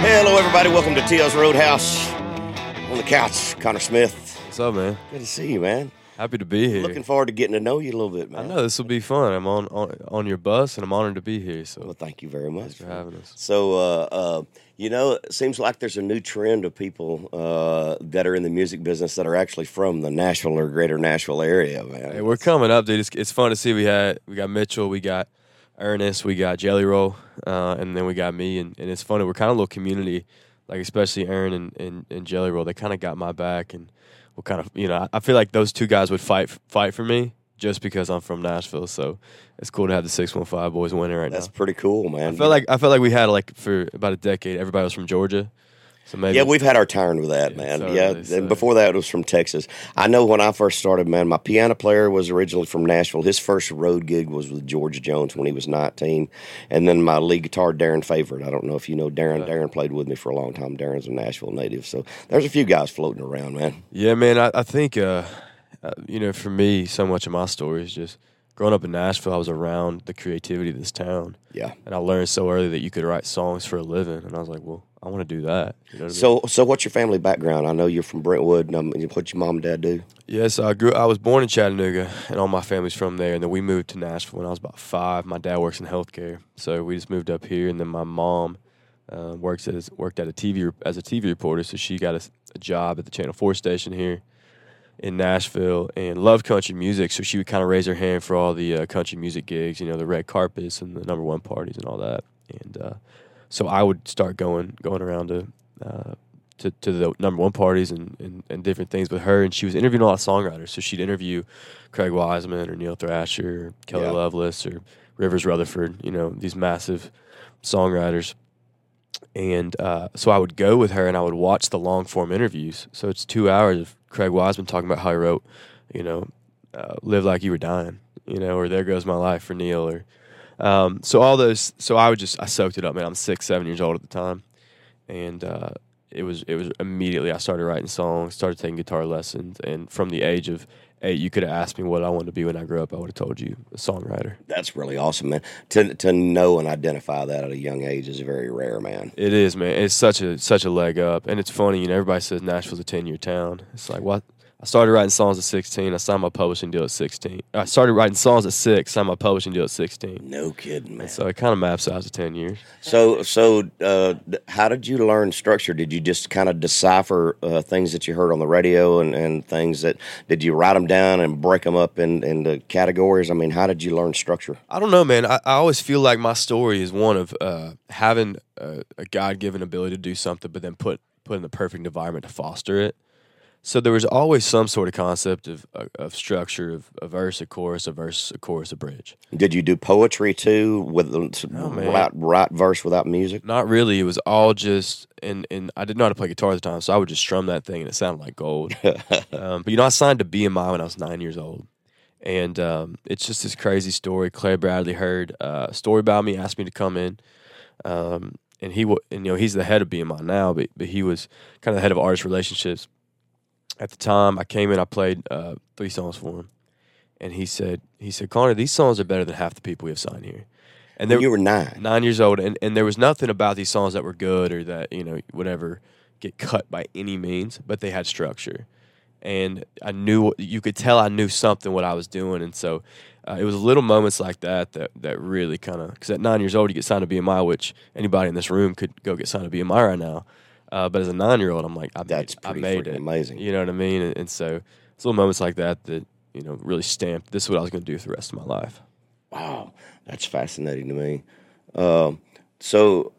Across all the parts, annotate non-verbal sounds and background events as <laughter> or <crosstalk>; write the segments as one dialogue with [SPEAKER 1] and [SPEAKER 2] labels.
[SPEAKER 1] Hello, everybody. Welcome to TL's Roadhouse. On the couch, Conner Smith.
[SPEAKER 2] What's up, man?
[SPEAKER 1] Good to see you, man.
[SPEAKER 2] Happy to be here.
[SPEAKER 1] Looking forward to getting to know you a little bit, man.
[SPEAKER 2] I know this will be fun. I'm on, on on your bus, and I'm honored to be here. So
[SPEAKER 1] Well, thank you very much
[SPEAKER 2] thanks for having us.
[SPEAKER 1] So, uh, uh, you know, it seems like there's a new trend of people uh, that are in the music business that are actually from the Nashville or greater Nashville area, man.
[SPEAKER 2] Hey, we're coming up, dude. It's, it's fun to see. We had we got Mitchell, we got Ernest, we got Jelly Roll, uh, and then we got me. And, and it's funny. We're kind of a little community, like especially Aaron and, and, and Jelly Roll. They kind of got my back, and we'll kind of you know I- I feel like those two guys would fight fight for me just because I'm from Nashville. So it's cool to have the six one five boys winning right
[SPEAKER 1] That's
[SPEAKER 2] now.
[SPEAKER 1] That's pretty cool, man.
[SPEAKER 2] I felt like I felt like we had like for about a decade. Everybody was from Georgia, so maybe
[SPEAKER 1] Yeah, we've had our turn with that,
[SPEAKER 2] Yeah,
[SPEAKER 1] man. yeah,
[SPEAKER 2] so-
[SPEAKER 1] and before that, it was from Texas. I know when I first started, man, my piano player was originally from Nashville. His first road gig was with George Jones when he was 19. And then my lead guitar, Darren Favorite. I don't know if you know Darren. Darren played with me for a long time. Darren's a Nashville native. So there's a few guys floating around, man.
[SPEAKER 2] Yeah, man. I, I think, uh, uh, you know, for me, so much of my story is just growing up in Nashville. I was around the creativity of this town,
[SPEAKER 1] Yeah.
[SPEAKER 2] and I learned so early that you could write songs for a living. And I was like, well, I want to do that. You know what I mean?
[SPEAKER 1] So, so what's your family background? I know you're from Brentwood. And um, what's your mom and dad do?
[SPEAKER 2] Yes, I grew. I was born in Chattanooga, and all my family's from there. And then we moved to Nashville when I was about five. My dad works in healthcare, so we just moved up here. And then my mom uh, works as worked at a TV as a TV reporter, so she got a, a job at the Channel Four station here in Nashville, and loved country music. So she would kind of raise her hand for all the uh, country music gigs, you know, the red carpets and the number one parties and all that. And uh, so I would start going going around to. Uh, to, to the number one parties and, and, and different things with her. And she was interviewing a lot of songwriters. So she'd interview Craig Wiseman or Neil Thrasher or Kelley
[SPEAKER 1] Yeah.
[SPEAKER 2] Lovelace or Rivers Rutherford, you know, these massive songwriters. And uh, so I would go with her and I would watch the long form interviews. So it's two hours of Craig Wiseman talking about how he wrote, you know, uh, Live Like You Were Dying, you know, or There Goes My Life for Neil. Or um, so all those, so I would just, I soaked it up, man. I'm six, seven years old at the time. And uh, it was it was immediately I started writing songs, started taking guitar lessons, and from the age of eight, you could have asked me what I wanted to be when I grew up. I would have told you a songwriter.
[SPEAKER 1] That's really awesome, man. To to know and identify that at a young age is very rare, man.
[SPEAKER 2] It is, man. It's such a such a leg up, and it's funny. You know, everybody says Nashville's a ten year town. It's like what. I started writing songs at 16. I signed my publishing deal at 16. I started writing songs at six. Signed my publishing deal at 16.
[SPEAKER 1] No kidding, man.
[SPEAKER 2] So it kind of maps out to 10 years.
[SPEAKER 1] So, so uh, how did you learn structure? Did you just kind of decipher uh, things that you heard on the radio and, and things that did you write them down and break them up in, into categories? I mean, how did you learn structure?
[SPEAKER 2] I don't know, man. I, I always feel like my story is one of uh, having a, a God given ability to do something, but then put put in the perfect environment to foster it. So there was always some sort of concept of of, of structure of a verse, a chorus, a verse, a chorus, a bridge.
[SPEAKER 1] Did you do poetry too with the
[SPEAKER 2] Oh,
[SPEAKER 1] write verse without music?
[SPEAKER 2] Not really. It was all just and and I didn't know how to play guitar at the time, so I would just strum that thing and it sounded like gold. <laughs> um, but you know, I signed to BMI when I was nine years old. And um, it's just this crazy story. Clay Bradley heard uh, a story about me, asked me to come in. Um, and he, and, you know, he's the head of BMI now, but, but he was kind of the head of artist relationships. At the time, I came in, I played uh, three songs for him. And he said, he said, Conner, these songs are better than half the people we have signed here. And they,
[SPEAKER 1] you were nine.
[SPEAKER 2] nine years old, and, and there was nothing about these songs that were good or that you know whatever get cut by any means, but they had structure, and I knew you could tell I knew something what I was doing, and so uh, it was little moments like that that that really kind of because at nine years old you get signed to BMI, which anybody in this room could go get signed to BMI right now, uh, but as a nine year old I'm like I
[SPEAKER 1] That's
[SPEAKER 2] made, I made it,
[SPEAKER 1] amazing.
[SPEAKER 2] you know what I mean, and, and so it's little moments like that that you know really stamped this is what I was going to do for the rest of my life.
[SPEAKER 1] Wow, that's fascinating to me. Um, so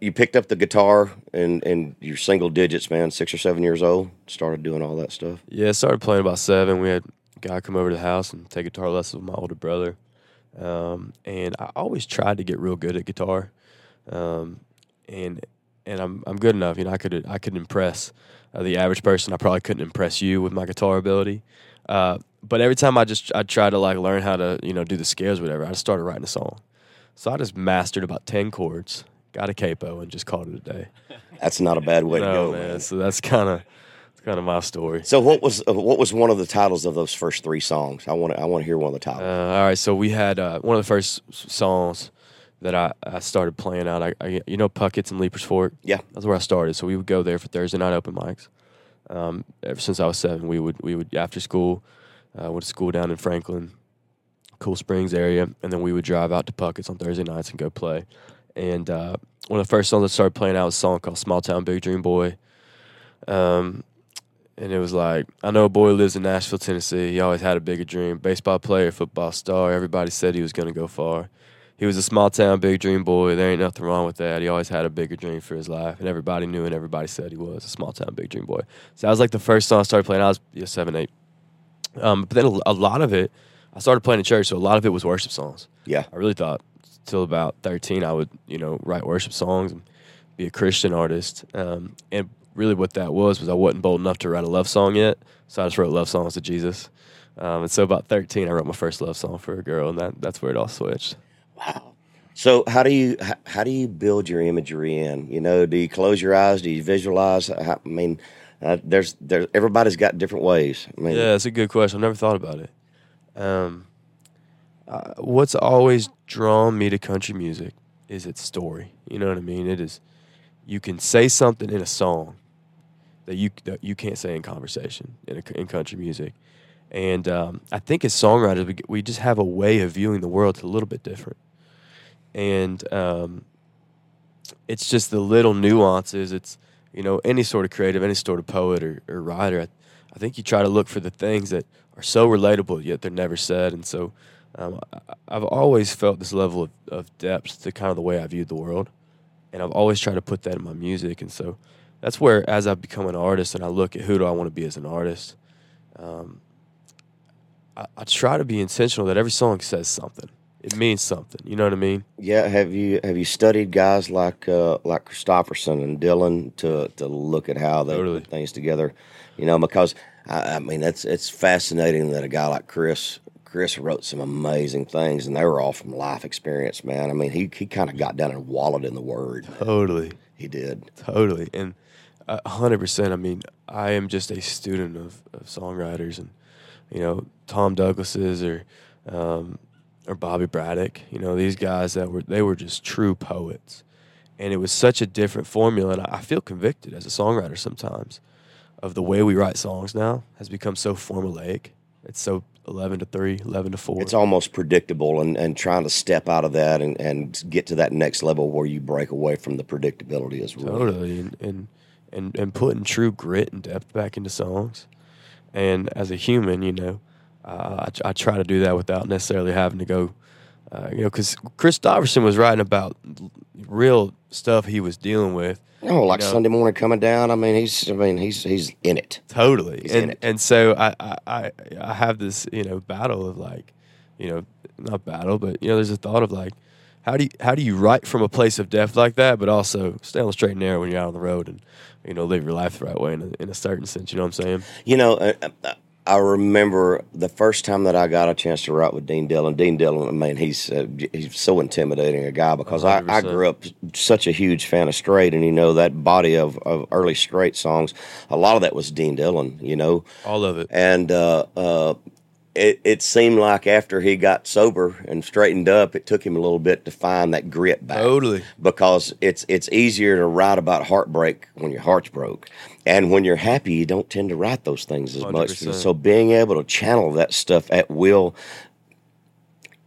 [SPEAKER 1] you picked up the guitar and and you're single digits, man, six or seven years old. Started doing all that stuff.
[SPEAKER 2] Yeah, I started playing about seven. We had a guy come over to the house and take guitar lessons with my older brother. Um, and I always tried to get real good at guitar. Um, and and I'm I'm good enough. You know, I could I could impress uh, the average person. I probably couldn't impress you with my guitar ability. Uh, but every time I just I tried to like learn how to you know do the scales or whatever, I just started writing a song. So I just mastered about ten chords, got a capo, and just called it a day. <laughs>
[SPEAKER 1] That's not a bad way to go,
[SPEAKER 2] man.
[SPEAKER 1] man.
[SPEAKER 2] So that's kind of kind of my story.
[SPEAKER 1] So what was uh, what was one of the titles of those first three songs? I want to I want to hear one of the
[SPEAKER 2] Uh,
[SPEAKER 1] titles.
[SPEAKER 2] all right, so we had uh, one of the first songs that I, I started playing out. I, I you know Puckett's and Leiper's Fork.
[SPEAKER 1] Yeah.
[SPEAKER 2] that's where I started. So we would go there for Thursday night open mics. Um, ever since I was seven, we would we would after school, uh, went to school down in Franklin, Cool Springs area, and then we would drive out to Puckett's on Thursday nights and go play. And uh, one of the first songs I started playing out was a song called "Small Town Big Dream Boy." Um, and it was like, I know a boy lives in Nashville, Tennessee. He always had a bigger dream. Baseball player, football star. Everybody said he was going to go far. He was a small town big dream boy. There ain't nothing wrong with that. He always had a bigger dream for his life, and everybody knew, and everybody said he was a small town big dream boy. So that was like the first song I started playing. I was yeah, seven, eight. Um, but then a, a lot of it, I started playing in church, so a lot of it was worship songs.
[SPEAKER 1] yeah.
[SPEAKER 2] I really thought till about 13 I would, you know, write worship songs and be a Christian artist. Um, and really what that was was I wasn't bold enough to write a love song yet. So I just wrote love songs to Jesus. Um, and so about 13 I wrote my first love song for a girl and that, that's where it all switched.
[SPEAKER 1] Wow. So how do you how, do you build your imagery in? You know, do you close your eyes? Do you visualize? I mean, uh, there's there's everybody's got different ways. I mean,
[SPEAKER 2] Yeah, that's a good question. I've never thought about it. Um, uh, what's always drawn me to country music is its story. You know what I mean? It is you can say something in a song that you that you can't say in conversation in a, in country music, and um, I think as songwriters we we just have a way of viewing the world that's a little bit different, and um, it's just the little nuances. It's you know any sort of creative, any sort of poet or, or writer. I, I think you try to look for the things that are so relatable yet they're never said, and so um, I, I've always felt this level of, of depth to kind of the way I viewed the world, and I've always tried to put that in my music, and so that's where as I become an artist and I look at who do I want to be as an artist, um, I, I try to be intentional that every song says something. It means something. You know what I mean?
[SPEAKER 1] Yeah, have you have you studied guys like uh, like Kristofferson and Dylan to to look at how they
[SPEAKER 2] Totally.
[SPEAKER 1] put things together? You know, because I, I mean, it's it's fascinating that a guy like Kris Kris wrote some amazing things, and they were all from life experience, man. I mean, he he kind of got down and wallowed in the word.
[SPEAKER 2] Totally.
[SPEAKER 1] He did.
[SPEAKER 2] Totally, and a hundred percent. I mean, I am just a student of, of songwriters, and you know, Tom Douglas's or um, or Bobby Braddock. You know, these guys that were they were just true poets, and it was such a different formula. And I feel convicted as a songwriter sometimes of the way we write songs now has become so formulaic. It's so eleven to three, 11 to four.
[SPEAKER 1] It's almost predictable, and, and trying to step out of that and, and get to that next level where you break away from the predictability is really
[SPEAKER 2] Totally, and, and and and putting true grit and depth back into songs. And as a human, you know, uh, I, I try to do that without necessarily having to go, uh, you know, because Kristofferson was writing about real stuff he was dealing with.
[SPEAKER 1] Oh, like
[SPEAKER 2] know.
[SPEAKER 1] Sunday morning coming down. I mean, he's I mean he's he's in it.
[SPEAKER 2] Totally,
[SPEAKER 1] He's
[SPEAKER 2] and
[SPEAKER 1] it.
[SPEAKER 2] and so I, I I I have this you know battle of like, you know, not battle, but you know, there's a thought of like, how do you how do you write from a place of depth like that, but also stay on the straight and narrow when you're out on the road and you know live your life the right way in a, in a certain sense. You know what I'm saying?
[SPEAKER 1] You know, uh, uh, I remember the first time that I got a chance to write with Dean Dillon. Dean Dillon, I mean, he's uh, he's so intimidating a guy because I, I grew up such a huge fan of Strait, and you know that body of, of early Strait songs. A lot of that was Dean Dillon, you know,
[SPEAKER 2] All of it.
[SPEAKER 1] and uh, uh, it it seemed like after he got sober and straightened up, it took him a little bit to find that grit back
[SPEAKER 2] Totally.
[SPEAKER 1] because it's it's easier to write about heartbreak when your heart's broke, and when you're happy, you don't tend to write those things as much.
[SPEAKER 2] 100%.
[SPEAKER 1] So being able to channel that stuff at will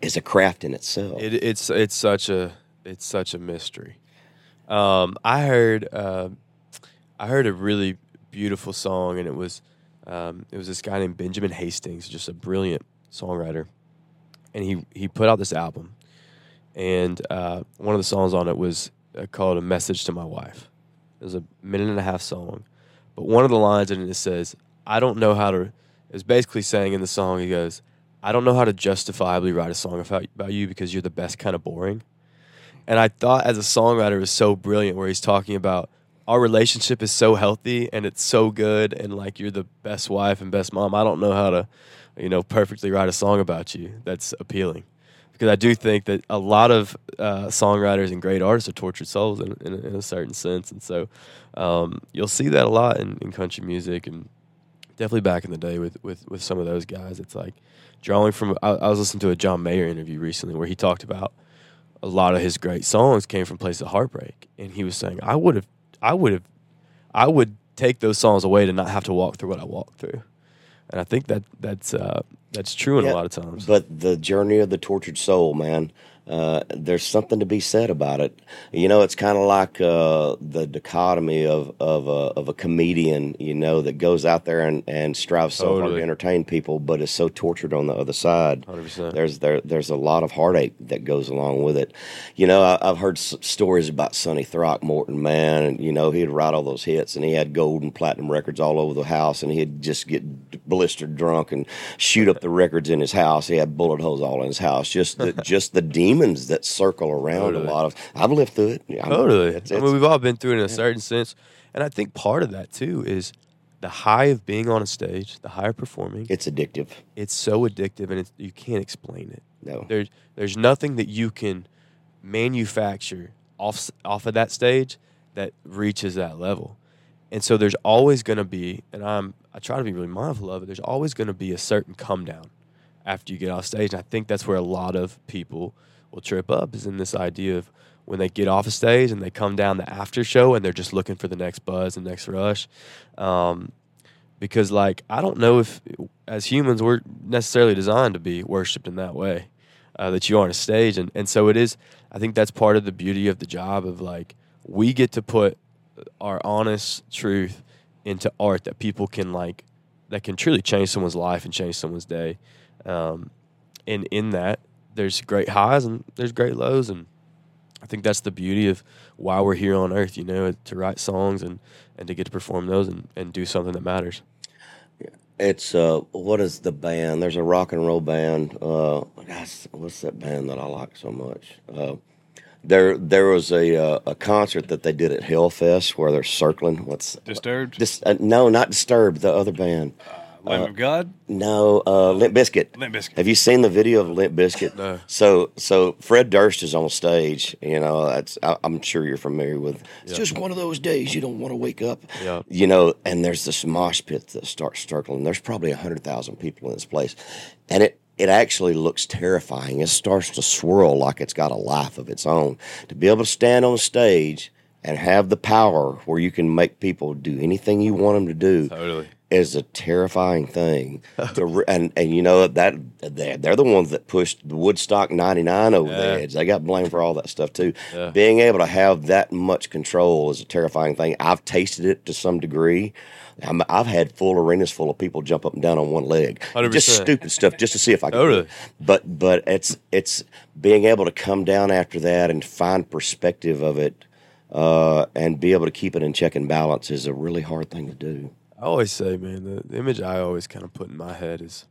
[SPEAKER 1] is a craft in itself.
[SPEAKER 2] It, it's it's such a it's such a mystery. Um, I heard uh, I heard a really beautiful song, and it was um, it was this guy named Benjamin Hastings, just a brilliant songwriter, and he he put out this album, and uh, one of the songs on it was uh, called "A Message to My Wife." It was a minute and a half song, but one of the lines in it says, "I don't know how to." It's basically saying in the song, he goes, "I don't know how to justifiably write a song about about you because you're the best kind of boring." And I thought as a songwriter it was so brilliant where he's talking about our relationship is so healthy and it's so good and like you're the best wife and best mom. I don't know how to, you know, perfectly write a song about you that's appealing. because I do think that a lot of uh, songwriters and great artists are tortured souls in, in, a, in a certain sense, and so um, you'll see that a lot in, in country music and definitely back in the day with, with, with some of those guys. It's like drawing from. I, I was listening to a John Mayer interview recently where he talked about a lot of his great songs came from places of heartbreak, and he was saying, "I would have, I would have, I would take those songs away to not have to walk through what I walked through." And I think that that's uh, that's true in
[SPEAKER 1] Yeah,
[SPEAKER 2] a lot of times.
[SPEAKER 1] But the journey of the tortured soul, man, uh, there's something to be said about it. You know, it's kind of like uh, the dichotomy of of a, of a comedian, you know, that goes out there and, and strives so hard to entertain people, but is so tortured on the other side.
[SPEAKER 2] 100%.
[SPEAKER 1] There's there there's a lot of heartache that goes along with it. You know, I, I've heard s- stories about Sonny Throckmorton, man, and you know he'd write all those hits, and he had gold and platinum records all over the house, and he'd just get blistered drunk and shoot up the records in his house. He had bullet holes all in his house. Just the just the <laughs> demons that circle around
[SPEAKER 2] Totally.
[SPEAKER 1] a lot of. I've lived through it. I'm-
[SPEAKER 2] Totally.
[SPEAKER 1] It's,
[SPEAKER 2] I mean, we've all been through it in a certain sense. And I think part of that, too, is the high of being on a stage, the high of performing.
[SPEAKER 1] it's addictive.
[SPEAKER 2] it's so addictive and it's, you can't explain it.
[SPEAKER 1] No.
[SPEAKER 2] There's, there's nothing that you can manufacture off, off of that stage that reaches that level. And so there's always going to be, and I'm, I try to be really mindful of it, there's always going to be a certain come down after you get off stage. And I think that's where a lot of people will trip up is in this idea of when they get off a stage and they come down the after show and they're just looking for the next buzz and next rush. Um, because like I don't know if as humans we're necessarily designed to be worshipped in that way uh, that you are on a stage and, and so it is I think that's part of the beauty of the job of like we get to put our honest truth into art that people can like that can truly change someone's life and change someone's day um, and in that there's great highs and there's great lows and I think that's the beauty of why we're here on earth, you know, to write songs and, and to get to perform those and, and do something that matters.
[SPEAKER 1] It's uh, what is the band? There's a rock and roll band. Uh, gosh, what's that band that I like so much? Uh, there, there was a uh, a concert that they did at Hellfest where they're circling. What's
[SPEAKER 3] Disturbed?
[SPEAKER 1] Dis- uh, no, not Disturbed. The other band.
[SPEAKER 3] Lamb of God?
[SPEAKER 1] No, uh, Limp Bizkit.
[SPEAKER 3] Limp Bizkit.
[SPEAKER 1] Have you seen the video of Limp Bizkit?
[SPEAKER 2] No.
[SPEAKER 1] So, so Fred Durst is on stage. You know, that's I, I'm sure you're familiar with. It's
[SPEAKER 2] Yeah.
[SPEAKER 1] just one of those days you don't want to wake up.
[SPEAKER 2] Yeah.
[SPEAKER 1] You know, and there's this mosh pit that starts circling. There's probably hundred thousand people in this place, and it it actually looks terrifying. It starts to swirl like it's got a life of its own. To be able to stand on stage and have the power where you can make people do anything you want them to do
[SPEAKER 2] Totally.
[SPEAKER 1] Is a terrifying thing. <laughs> re- and and you know that they're, they're the ones that pushed the Woodstock '99 over
[SPEAKER 2] Yeah.
[SPEAKER 1] the edge. They got blamed for all that stuff too.
[SPEAKER 2] Yeah.
[SPEAKER 1] Being able to have that much control is a terrifying thing. I've tasted it to some degree. I'm, I've had full arenas full of people jump up and down on one leg,
[SPEAKER 2] 100%.
[SPEAKER 1] just stupid stuff, just to see if I can.
[SPEAKER 2] Totally.
[SPEAKER 1] But but it's it's being able to come down after that and find perspective of it, uh, and be able to keep it in check and balance is a really hard thing to do.
[SPEAKER 2] I always say, man, the, the image I always kind of put in my head is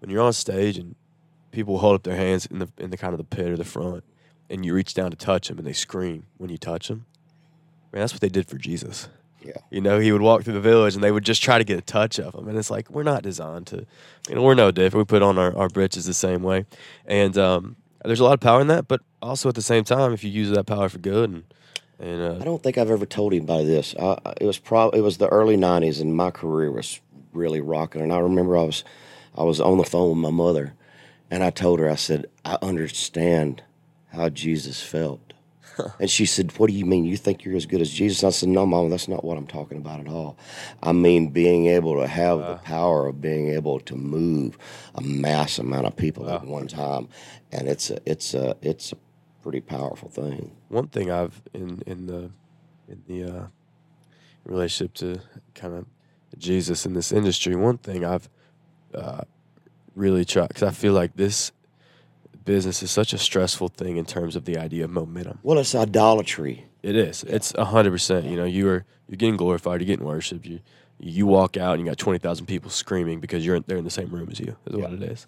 [SPEAKER 2] when you're on stage and people hold up their hands in the in the kind of the pit or the front, and you reach down to touch them and they scream when you touch them. Man, that's what they did for Jesus.
[SPEAKER 1] Yeah.
[SPEAKER 2] You know, he would walk through the village and they would just try to get a touch of him. And it's like, we're not designed to, you know, we're no different. We put on our, our britches the same way. And um, there's a lot of power in that, but also at the same time, if you use that power for good and, and
[SPEAKER 1] I
[SPEAKER 2] uh,
[SPEAKER 1] don't think I've ever told anybody this. I, I- it was probably it was the early '90s, and my career was really rocking. And I remember I was I was on the phone with my mother, and I told her I said I understand how Jesus felt, <laughs> and she said, "What do you mean? You think you're as good as Jesus?" I said, "No, Mom, that's not what I'm talking about at all. I mean being able to have the power of being able to move a mass amount of people at one time, and it's a it's a it's a pretty powerful thing."
[SPEAKER 2] one thing I've in in the in the uh, relationship to kind of Jesus in this industry, one thing I've uh, really tried because I feel like this business is such a stressful thing in terms of the idea of momentum.
[SPEAKER 1] Well, it's idolatry.
[SPEAKER 2] It is. It's a hundred percent. You know, you are you're getting glorified. You're getting worshipped. You you walk out and you got twenty thousand people screaming because you're in, they're in the same room as you. Is what it is.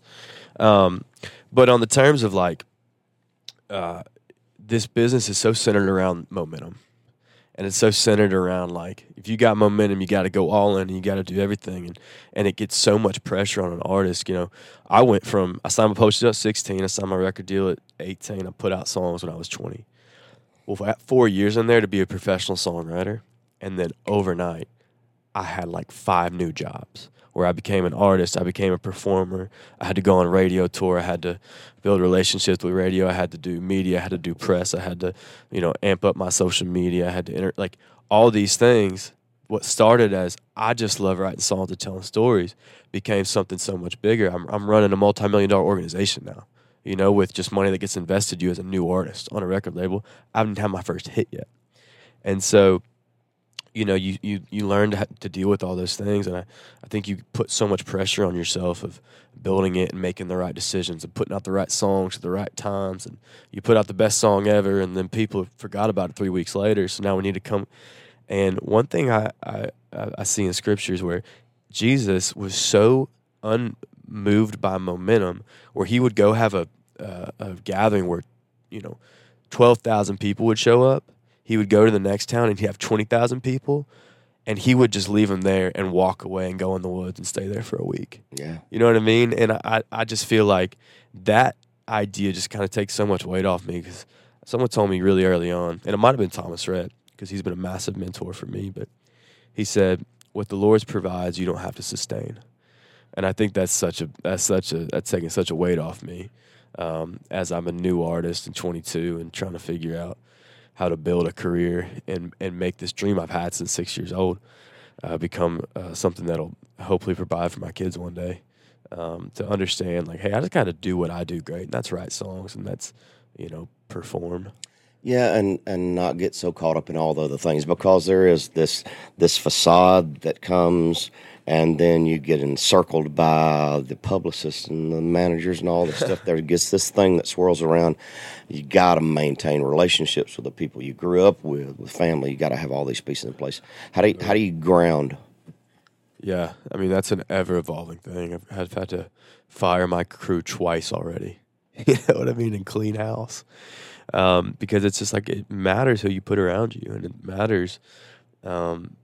[SPEAKER 2] Um, but on the terms of like, uh, this business is so centered around momentum, and it's so centered around like if you got momentum, you got to go all in, and you got to do everything, and and it gets so much pressure on an artist. You know, I went from I signed my posted at 16, I signed my record deal at 18, I put out songs when I was 20. Well, four years in there to be a professional songwriter, and then overnight, I had like five new jobs where I became an artist, I became a performer. I had to go on radio tour. I had to build relationships with radio. I had to do media. I had to do press. I had to, you know, amp up my social media. I had to enter like all these things. What started as I just love writing songs and telling stories became something so much bigger. I'm, I'm running a multi-million dollar organization now, you know, with just money that gets invested you as a new artist on a record label. I haven't had my first hit yet. And so you know you you you learn to, to deal with all those things and I, I think you put so much pressure on yourself of building it and making the right decisions and putting out the right songs at the right times and you put out the best song ever and then people forgot about it three weeks later so now we need to come. And one thing I, I, I see in scriptures where Jesus was so unmoved by momentum where he would go have a, a gathering where you know 12,000 people would show up he would go to the next town and he'd have 20,000 people and he would just leave them there and walk away and go in the woods and stay there for a week.
[SPEAKER 1] Yeah.
[SPEAKER 2] You know what I mean? And I, I just feel like that idea just kind of takes so much weight off me because someone told me really early on, and it might have been Thomas Rhett because he's been a massive mentor for me, but he said, what the Lord provides, you don't have to sustain. And I think that's such a, that's such a, that's taking such a weight off me um, as I'm a new artist and 22 and trying to figure out – how to build a career and and make this dream I've had since six years old uh, become uh, something that'll hopefully provide for my kids one day. Um, to understand, like, hey, I just got to do what I do great, and that's write songs, and that's you know perform.
[SPEAKER 1] Yeah, and and not get so caught up in all the other things because there is this this facade that comes and then you get encircled by the publicists and the managers and all the <laughs> stuff there gets this thing that swirls around. You got to maintain relationships with the people you grew up with with family. You got to have all these pieces in place. How do you, how do you ground?
[SPEAKER 2] Yeah i mean that's an ever evolving thing. I've, I've had to fire my crew twice already. <laughs> You know what i mean? And clean house. Um, because it's just like it matters who you put around you and it matters um,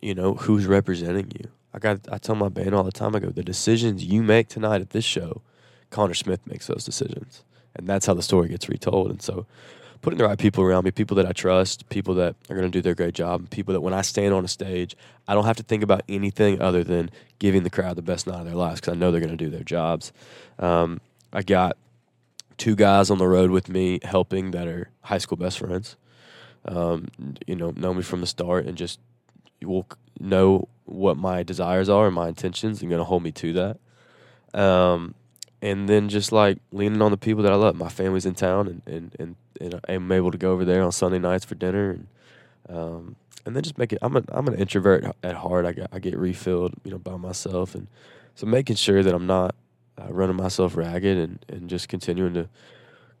[SPEAKER 2] you know, who's representing you. I got I tell my band all the time, I go, the decisions you make tonight at this show, Conner Smith makes those decisions. And that's how the story gets retold. And so putting the right people around me, people that I trust, people that are going to do their great job, people that when I stand on a stage, I don't have to think about anything other than giving the crowd the best night of their lives because I know they're going to do their jobs. Um, I got two guys on the road with me helping that are high school best friends. Um, you know, know me from the start and just will know what my desires are and my intentions and going to hold me to that. Um, and then just like leaning on the people that I love. My family's in town, and and and, and I'm able to go over there on Sunday nights for dinner, and um, and then just make it. I'm a, I'm an introvert at heart. I get I get refilled, you know, by myself, and so making sure that I'm not uh, running myself ragged, and and just continuing to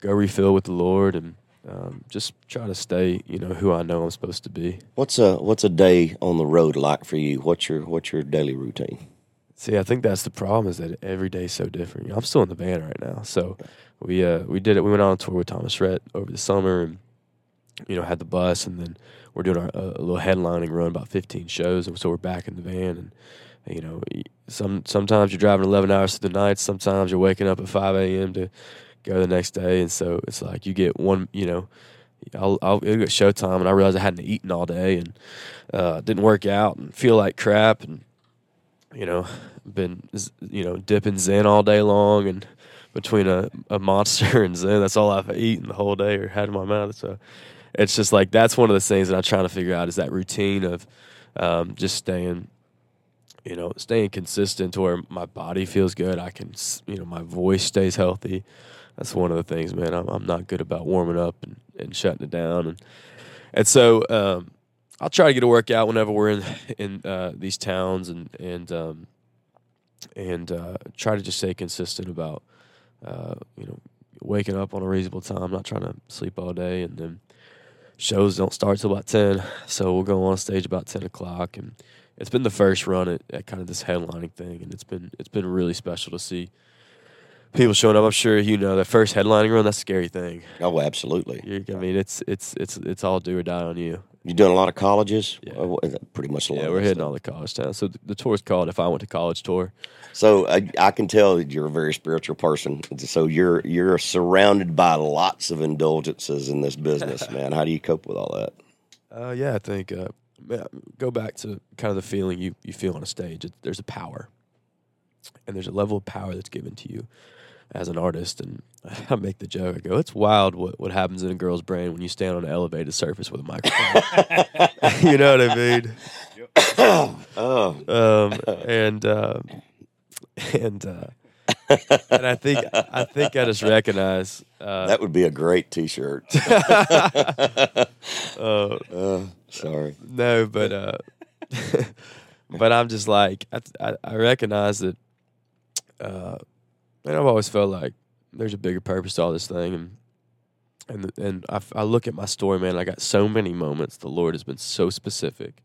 [SPEAKER 2] go refill with the Lord, and um, just try to stay, you know, who I know I'm supposed to be.
[SPEAKER 1] What's a what's a day on the road like for you? What's your what's your daily routine?
[SPEAKER 2] See, I think that's the problem is that every day's so different. You know, I'm still in the band right now, so we uh, we did it. We went on a tour with Thomas Rhett over the summer, and you know had the bus, and then we're doing our, uh, a little headlining run, about 15 shows, and so we're back in the van, and you know, some sometimes you're driving 11 hours through the night, sometimes you're waking up at 5 a.m. to go the next day, and so it's like you get one, you know, I'll, I'll get showtime, and I realized I hadn't eaten all day and uh, didn't work out and feel like crap, and you know, been you know dipping Zyn all day long, and between a, a monster <laughs> and Zyn, that's all I've eaten the whole day or had in my mouth. So it's just like that's one of the things that I'm trying to figure out is that routine of um, just staying you know, staying consistent to where my body feels good. I can, you know, my voice stays healthy that's one of the things, man. I'm, I'm not good about warming up and, and shutting it down, and and so um, I'll try to get a workout whenever we're in <laughs> in uh, these towns, and and um, and uh, try to just stay consistent about uh, you know waking up on a reasonable time, not trying to sleep all day, and then shows don't start till about ten, so we'll go on stage about ten o'clock, and it's been the first run at, at kind of this headlining thing, and it's been it's been really special to see people showing up. I'm sure you know that first headlining run. That's a scary thing.
[SPEAKER 1] Oh, absolutely.
[SPEAKER 2] You're, I mean, it's it's it's it's all do or die on you.
[SPEAKER 1] You doing a lot of colleges?
[SPEAKER 2] Yeah.
[SPEAKER 1] Pretty much. A lot
[SPEAKER 2] Yeah, we're hitting
[SPEAKER 1] stuff.
[SPEAKER 2] all the college towns. So the, the tour's called "If I Went to College" tour.
[SPEAKER 1] So I, I can tell that you're a very spiritual person. So you're you're surrounded by lots of indulgences in this business, <laughs> man. How do you cope with all that?
[SPEAKER 2] Uh, yeah, I think uh, man, go back to kind of the feeling you, you feel on a stage. It, there's a power, and there's a level of power that's given to you as an artist. And <laughs> I make the joke. I go, "It's wild what, what happens in a girl's brain when you stand on an elevated surface with a microphone." <laughs> you know what I mean? <coughs>
[SPEAKER 1] oh,
[SPEAKER 2] Um, and uh, and uh, and I think I think I just recognize. Uh,
[SPEAKER 1] that would be a great T-shirt.
[SPEAKER 2] uh, <laughs>
[SPEAKER 1] Uh, sorry.
[SPEAKER 2] No, but uh, but I'm just like I, I, I recognize that, uh, and I've always felt like there's a bigger purpose to all this thing, and and and I, I look at my story, man. I got so many moments. The Lord has been so specific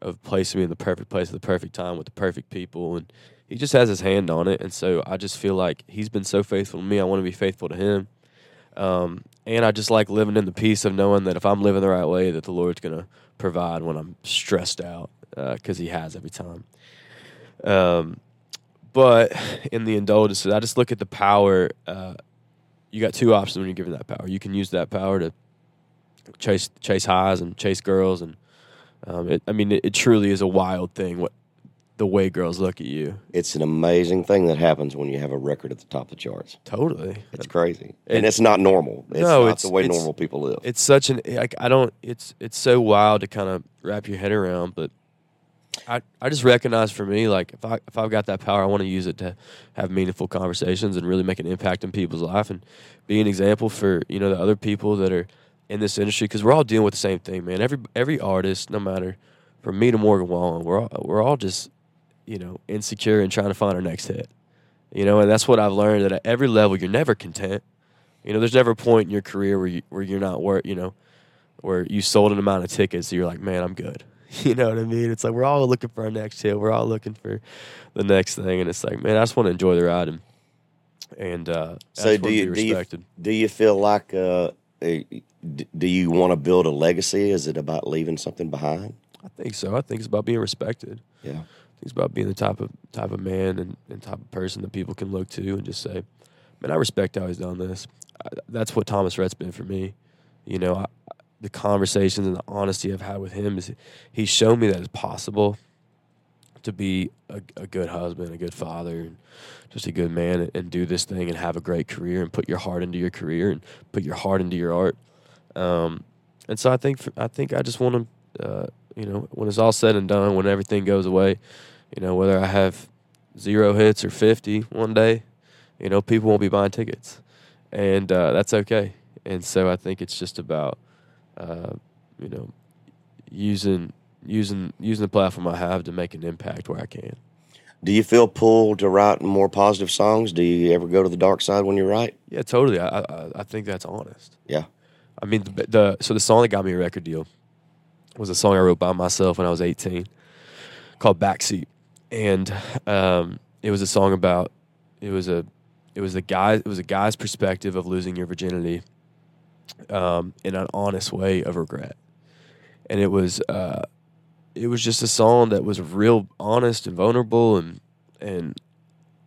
[SPEAKER 2] of placing me in the perfect place at the perfect time with the perfect people, and He just has His hand on it, and so I just feel like He's been so faithful to me. I want to be faithful to Him. Um, and I just like living in the peace of knowing that if I'm living the right way, that the Lord's gonna provide when I'm stressed out, because He has every time. Um, but in the indulgences, I just look at the power. Uh, you got two options when you're given that power. You can use that power to chase chase highs and chase girls, and um, it, I mean, it, it truly is a wild thing. What the way girls look at you,
[SPEAKER 1] It's an amazing thing that happens when you have a record at the top of the charts.
[SPEAKER 2] totally.
[SPEAKER 1] It's crazy,
[SPEAKER 2] It-
[SPEAKER 1] and it's not normal. It's
[SPEAKER 2] No,
[SPEAKER 1] not
[SPEAKER 2] it's-
[SPEAKER 1] the way
[SPEAKER 2] it's-
[SPEAKER 1] normal people live.
[SPEAKER 2] it's such an like I don't it's it's so wild to kind of wrap your head around, but I I just recognize for me like if I if I've got that power, I want to use it to have meaningful conversations and really make an impact in people's life and be an example for you know the other people that are in this industry because we're all dealing with the same thing, man. Every every artist, no matter from me to Morgan Wallen, we're all, we're all just you know insecure and trying to find our next hit. You know, and that's what I've learned that at every level you're never content. You know, there's never a point in your career where you where you're not worth, you know, where you sold an amount of tickets, so you're like, man, I'm good. <laughs> You know what I mean? It's like we're all looking for our next hit. We're all looking for the next thing, and it's like, man, I just want to enjoy the ride and and uh,
[SPEAKER 1] So do you
[SPEAKER 2] be
[SPEAKER 1] do you, do you feel like uh, do you want to build a legacy? Is it about leaving something behind?
[SPEAKER 2] I think so. I think it's about being respected.
[SPEAKER 1] Yeah.
[SPEAKER 2] I think it's about being the type of type of man and, and type of person that people can look to and just say, "Man, I respect how he's done this." I, that's what Thomas Rhett's been for me. You know, I, the conversations and the honesty I've had with him is he's shown me that it's possible to be a, a good husband, a good father, and just a good man, and, and do this thing and have a great career and put your heart into your career and put your heart into your art. Um, and so I think for, I think I just want to, uh, you know, when it's all said and done, when everything goes away, you know, whether I have zero hits or fifty one day, you know, people won't be buying tickets, and uh, that's okay. And so I think it's just about, uh, you know, using using using the platform I have to make an impact where I can.
[SPEAKER 1] Do you feel pulled to write more positive songs? Do you ever go to the dark side when you write?
[SPEAKER 2] Yeah, totally. I I, I think that's honest.
[SPEAKER 1] Yeah.
[SPEAKER 2] I mean, the, the so the song that got me a record deal was a song I wrote by myself when I was 18, called "Backseat," and um, it was a song about it was a it was a guy it was a guy's perspective of losing your virginity um, in an honest way of regret, and it was uh, it was just a song that was real honest and vulnerable and and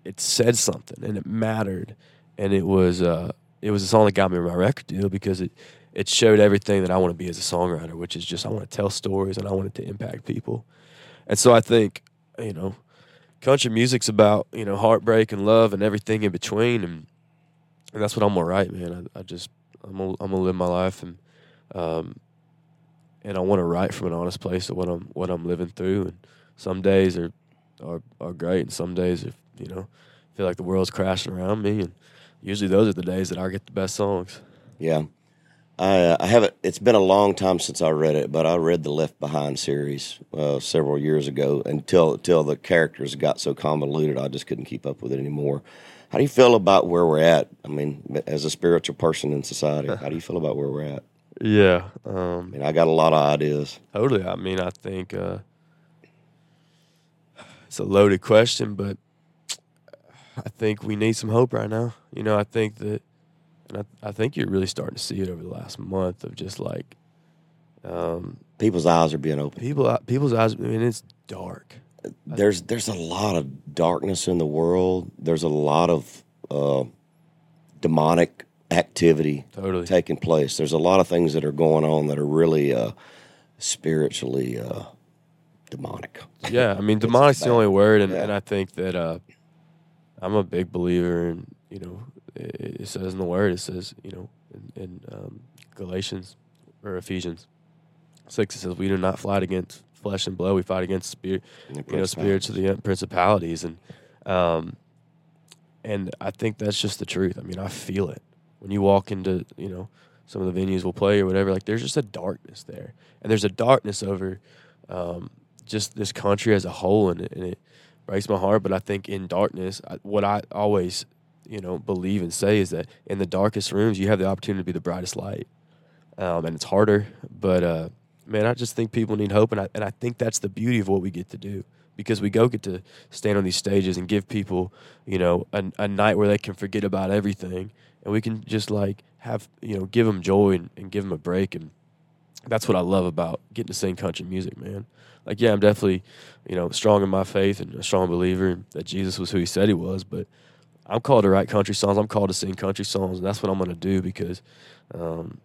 [SPEAKER 2] it said something and it mattered and it was uh, it was a song that got me my record deal because it it showed everything that I want to be as a songwriter, which is just I want to tell stories and I want it to impact people. And so I think, you know, country music's about, you know, heartbreak and love and everything in between and and that's what I'm gonna write, man. I, I just I'm gonna, I'm gonna live my life and um and I want to write from an honest place of what I'm what I'm living through and some days are are, are great and some days are, you know, feel like the world's crashing around me and usually those are the days that I get the best songs.
[SPEAKER 1] Yeah. I uh, I haven't. It's been a long time since I read it, but I read the Left Behind series uh, several years ago. Until until the characters got so convoluted, I just couldn't keep up with it anymore. How do you feel about where we're at? I mean, as a spiritual person in society, how do you feel about where we're at?
[SPEAKER 2] Yeah.
[SPEAKER 1] I
[SPEAKER 2] Um,
[SPEAKER 1] mean, I got a lot of ideas.
[SPEAKER 2] totally. I mean, I think uh, it's a loaded question, but I think we need some hope right now. You know, I think that, and I, I think you're really starting to see it over the last month of just like Um,
[SPEAKER 1] People's eyes are being opened.
[SPEAKER 2] people, people's eyes. I mean, it's dark.
[SPEAKER 1] There's there's a lot of darkness in the world. There's a lot of uh, demonic activity
[SPEAKER 2] Totally.
[SPEAKER 1] taking place. There's a lot of things that are going on that are really uh, spiritually uh, demonic.
[SPEAKER 2] Yeah, I mean, demonic's the only word, and,
[SPEAKER 1] Yeah.
[SPEAKER 2] and I think that uh, I'm a big believer in you know it, it says in the word it says you know in, in um, Galatians or Ephesians six it says we do not fight against flesh and blood we fight against spirit you know spirits of the uh, principalities and um, and I think that's just the truth. I mean, I feel it when you walk into you know some of the venues we'll play or whatever. Like there's just a darkness there, and there's a darkness over um, just this country as a whole, and it, and it breaks my heart. But I think in darkness, I, what I always you know believe and say is that in the darkest rooms, you have the opportunity to be the brightest light, um, and it's harder. But uh, man, I just think people need hope, and I and I think that's the beauty of what we get to do because we go get to stand on these stages and give people, you know, a, a night where they can forget about everything, and we can just like have, you know, give them joy and, and give them a break, and that's what I love about getting to sing country music, man. Like, yeah, I'm definitely, you know, strong in my faith and a strong believer that Jesus was who He said He was, but I'm called to write country songs. I'm called to sing country songs, and that's what I'm going to do because um,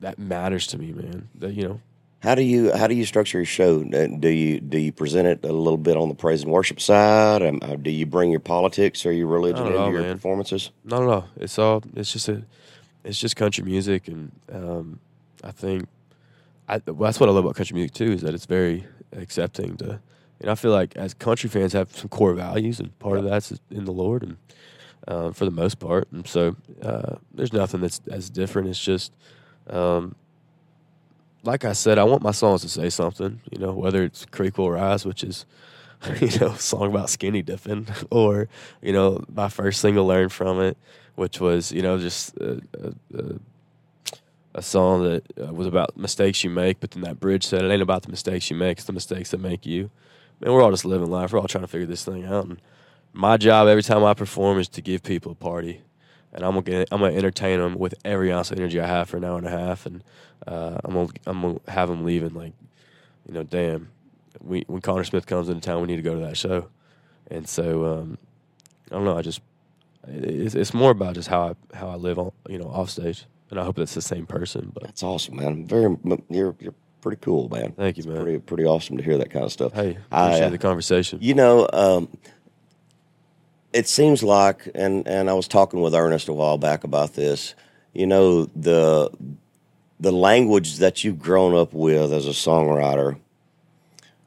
[SPEAKER 2] that matters to me, man. That you know,
[SPEAKER 1] How do you how do you structure your show? Uh, Do you do you present it a little bit on the praise and worship side? Um, uh, do you bring your politics or your religion into
[SPEAKER 2] all,
[SPEAKER 1] your
[SPEAKER 2] man.
[SPEAKER 1] performances?
[SPEAKER 2] Not at all. It's all. It's just a. It's just country music, and um, I think I, well, that's what I love about country music too. Is that it's very accepting to. And I feel like as country fans have some core values, and part of that's in the Lord, and uh, for the most part, and so uh, there's nothing that's as different. It's just, um, like I said, I want my songs to say something. You know, whether it's Creek Will Rise, which is <laughs> you know, song about skinny dipping, <laughs> or you know, my first single learned from it, which was you know just a, a, a, a song that uh, was about mistakes you make, but then that bridge said it ain't about the mistakes you make, it's the mistakes that make you. Man, we're all just living life. We're all trying to figure this thing out. And my job every time I perform is to give people a party, and I'm gonna I'm gonna entertain them with every ounce of energy I have for an hour and a half, and uh, I'm gonna I'm gonna have them leaving like, you know, damn, we when Conner Smith comes into town, we need to go to that show, and so um, I don't know. I just it's, it's more about just how I how I live on you know off stage, and I hope that's the same person. But
[SPEAKER 1] That's awesome, man. Very you're you're pretty cool, man.
[SPEAKER 2] thank you, man.
[SPEAKER 1] Pretty pretty awesome to hear that kind of stuff.
[SPEAKER 2] Hey,
[SPEAKER 1] I,
[SPEAKER 2] appreciate
[SPEAKER 1] uh,
[SPEAKER 2] the conversation.
[SPEAKER 1] You know, um, it seems like, and and I was talking with Ernest a while back about this. You know, the the language that you've grown up with as a songwriter,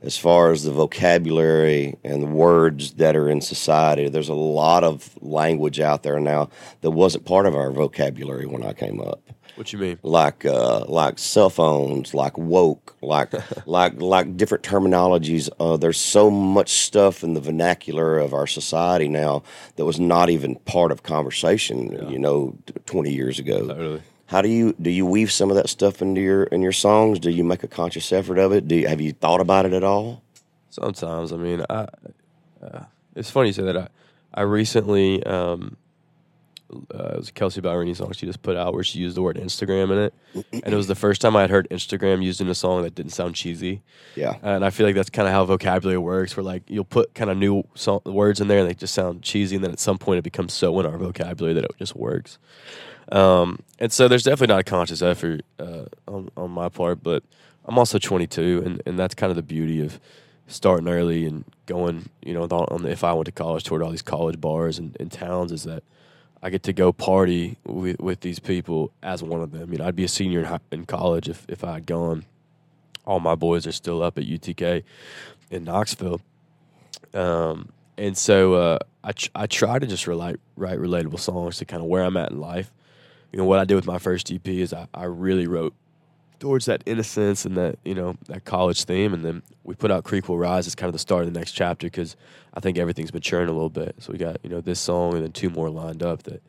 [SPEAKER 1] as far as the vocabulary and the words that are in society, there's a lot of language out there now that wasn't part of our vocabulary when I came up
[SPEAKER 2] What you mean?
[SPEAKER 1] like uh, like cell phones, like woke, like <laughs> like like different terminologies. Uh, there's so much stuff in the vernacular of our society now that was not even part of conversation. You know, twenty years ago.
[SPEAKER 2] Totally.
[SPEAKER 1] How do you do you weave some of that stuff into your in your songs? Do you make a conscious effort of it? Do you, have you thought about it at all?
[SPEAKER 2] Sometimes, I mean, I. Uh, it's funny you say that. I, I recently, um, uh, it was a Kelsea Ballerini song she just put out where she used the word Instagram in it, and it was the first time I had heard Instagram used in a song that didn't sound cheesy.
[SPEAKER 1] Yeah,
[SPEAKER 2] And I feel like that's kind of how vocabulary works. Where like you'll put kind of new so- words in there and they just sound cheesy, and then at some point it becomes so in our vocabulary that it just works. Um, and so there's definitely not a conscious effort uh, on on my part, but I'm also 22, and, and that's kind of the beauty of starting early and going, you know, on on the, if I went to college toward all these college bars and, and towns, is that I get to go party with, with these people as one of them. You know, I'd be a senior in, hi- in college if, if I had gone. All my boys are still up at UTK in Knoxville. Um, and so uh, I, tr- I try to just relate, write relatable songs to kind of where I'm at in life. You know, what I did with my first EP is I, I really wrote towards that innocence and that, you know, that college theme. And then we put out Creek Will Rise as kind of the start of the next chapter because I think everything's maturing a little bit. So we got, you know, this song and then two more lined up that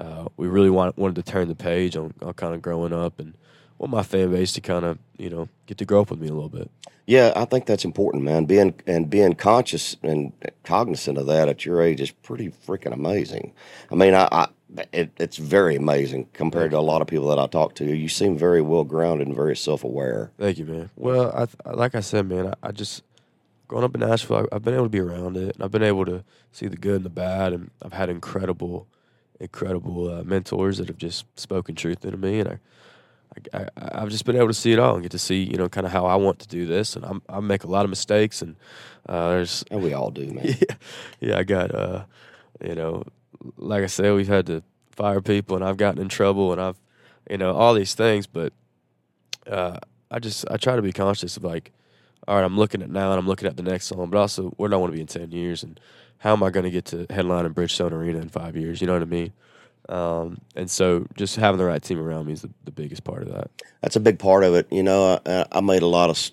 [SPEAKER 2] uh, we really want, wanted to turn the page on, on kind of growing up and want my fan base to kind of, you know, get to grow up with me a little bit.
[SPEAKER 1] yeah. I think that's important, man. Being and being conscious and cognizant of that at your age is pretty freaking amazing. I mean, I, I it, it's very amazing compared to a lot of people that I talk to. You seem very well grounded and very self aware.
[SPEAKER 2] Thank you, man. Well, I, th- like I said, man, I, I just growing up in Nashville, I, I've been able to be around it, and I've been able to see the good and the bad, and I've had incredible, incredible uh, mentors that have just spoken truth into me, and I. I, I, have just been able to see it all and get to see, you know, kind of how I want to do this. And I'm, I make a lot of mistakes, and uh, there's,
[SPEAKER 1] and we all do, man. <laughs>
[SPEAKER 2] Yeah, yeah. I got, uh, you know, like I said, we've had to fire people, and I've gotten in trouble, and I've, you know, all these things. But uh, I just I try to be conscious of like, all right, I'm looking at now, and I'm looking at the next song, but also where do I want to be in ten years, and how am I going to get to headline in Bridgestone Arena in five years? You know what I mean? Um, and so just having the right team around me is the, the biggest part of that.
[SPEAKER 1] That's a big part of it. You know, I, I made a lot of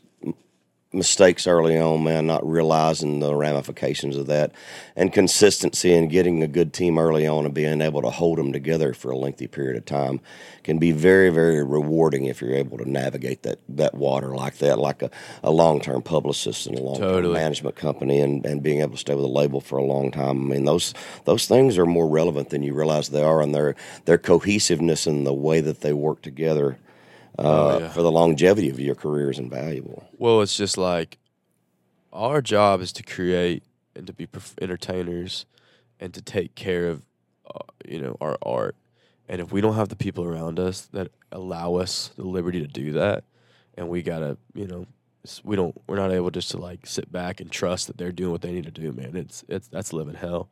[SPEAKER 1] mistakes early on, man, not realizing the ramifications of that, and consistency and getting a good team early on and being able to hold them together for a lengthy period of time can be very, very rewarding if you're able to navigate that, that water like that, like a, a long term publicist and a long term totally. management company, and, and being able to stay with a label for a long time. I mean, those those things are more relevant than you realize they are, and their their cohesiveness and the way that they work together uh, oh, yeah. for the longevity of your career is invaluable.
[SPEAKER 2] Well, it's just like our job is to create and to be entertainers and to take care of uh, you know our art. And if we don't have the people around us that allow us the liberty to do that, and we gotta you know we don't we're not able just to like sit back and trust that they're doing what they need to do, man. It's it's that's living hell.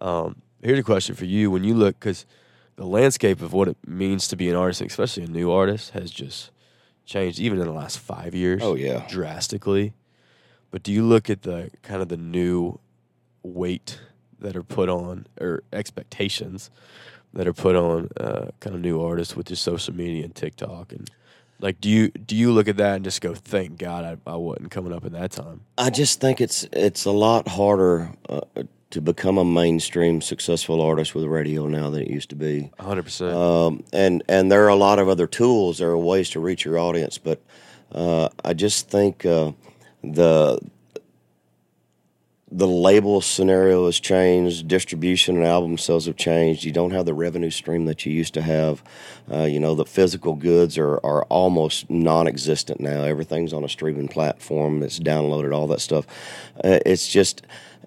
[SPEAKER 2] Um, here's a question for you: When you look, because the landscape of what it means to be an artist, especially a new artist, has just changed even in the last five years.
[SPEAKER 1] Oh yeah,
[SPEAKER 2] drastically. But do you look at the kind of the new weight that are put on or expectations that are put on uh, kind of new artists with just social media and TikTok and like do you do you look at that and just go thank God I, I wasn't coming up in that time?
[SPEAKER 1] I just think it's it's a lot harder uh, to become a mainstream successful artist with radio now than it used to be.
[SPEAKER 2] 100%.
[SPEAKER 1] Um, and and there are a lot of other tools. There are ways to reach your audience, but uh, I just think uh, the the label scenario has changed. Distribution and album sales have changed. You don't have the revenue stream that you used to have. Uh, you know, the physical goods are, are almost non existent now. Everything's on a streaming platform, it's downloaded, all that stuff. Uh, it's just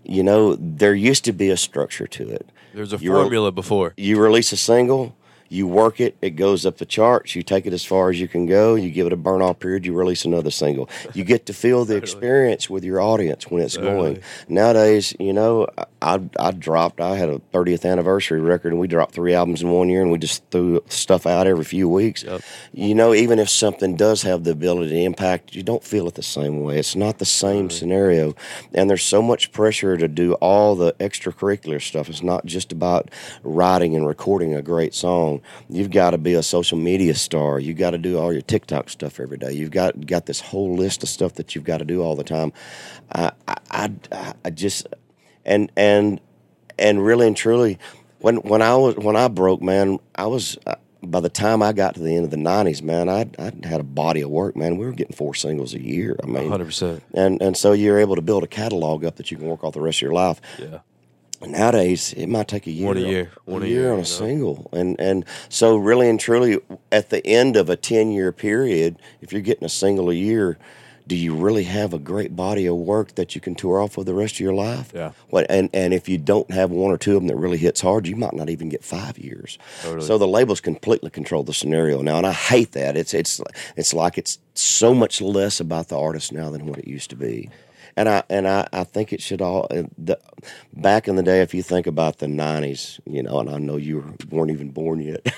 [SPEAKER 1] you know, there used to be a structure to it.
[SPEAKER 2] There's a you formula re- before.
[SPEAKER 1] You release a single, you work it, it goes up the charts. You take it as far as you can go. You give it a burn off period. You release another single. You get to feel the experience with your audience when it's going. Nowadays, you know, I I dropped. I had a 30th anniversary record, and we dropped three albums in one year, and we just threw stuff out every few weeks. Yep. You know, even if something does have the ability to impact, you don't feel it the same way. It's not the same scenario, and there's so much pressure to do all the extracurricular stuff. It's not just about writing and recording a great song You've got to be a social media star. You've got to do all your TikTok stuff every day. You've got got this whole list of stuff that you've got to do all the time. I, I, I just and and and really and truly, when when I was when I broke, man, I was uh, by the time I got to the end of the '90s, man, I I had a body of work, man. We were getting four singles a year. I mean,
[SPEAKER 2] 100. percent
[SPEAKER 1] And and so you're able to build a catalog up that you can work off the rest of your life.
[SPEAKER 2] Yeah.
[SPEAKER 1] Nowadays, it might take a year,
[SPEAKER 2] one a year,
[SPEAKER 1] one a, year, year on a know? single, and and so really and truly, at the end of a ten year period, if you're getting a single a year, do you really have a great body of work that you can tour off with the rest of your life?
[SPEAKER 2] Yeah.
[SPEAKER 1] What and and if you don't have one or two of them that really hits hard, you might not even get five years. Totally. So the labels completely control the scenario now, and I hate that. It's it's it's like it's so much less about the artist now than what it used to be and I and I, I think it should all. The, back in the day, if you think about the '90s, you know, and I know you weren't even born yet, <laughs>